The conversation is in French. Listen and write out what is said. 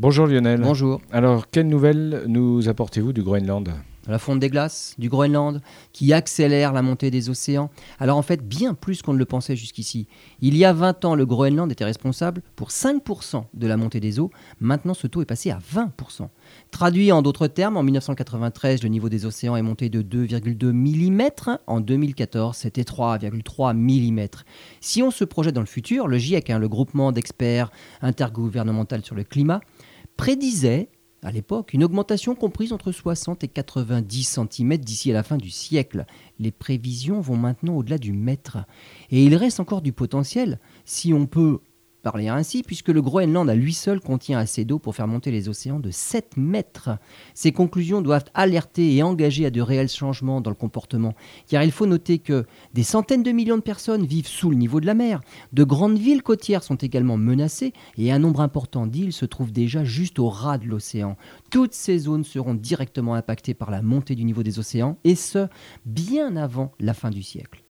Bonjour Lionel. Bonjour. Alors, quelles nouvelles nous apportez-vous du Groenland? La fonte des glaces du Groenland, qui accélère la montée des océans. Alors en fait, bien plus qu'on ne le pensait jusqu'ici. Il y a 20 ans, le Groenland était responsable pour 5% de la montée des eaux. Maintenant, ce taux est passé à 20%. Traduit en d'autres termes, en 1993, le niveau des océans est monté de 2,2 mm. En 2014, c'était 3,3 mm. Si on se projette dans le futur, le GIEC, hein, le groupement d'experts intergouvernemental sur le climat, prédisait à l'époque, une augmentation comprise entre 60 et 90 cm d'ici à la fin du siècle. Les prévisions vont maintenant au-delà du mètre. Et il reste encore du potentiel si on peut parler ainsi, puisque le Groenland à lui seul contient assez d'eau pour faire monter les océans de 7 mètres. Ces conclusions doivent alerter et engager à de réels changements dans le comportement, car il faut noter que des centaines de millions de personnes vivent sous le niveau de la mer, de grandes villes côtières sont également menacées, et un nombre important d'îles se trouvent déjà juste au ras de l'océan. Toutes ces zones seront directement impactées par la montée du niveau des océans, et ce, bien avant la fin du siècle.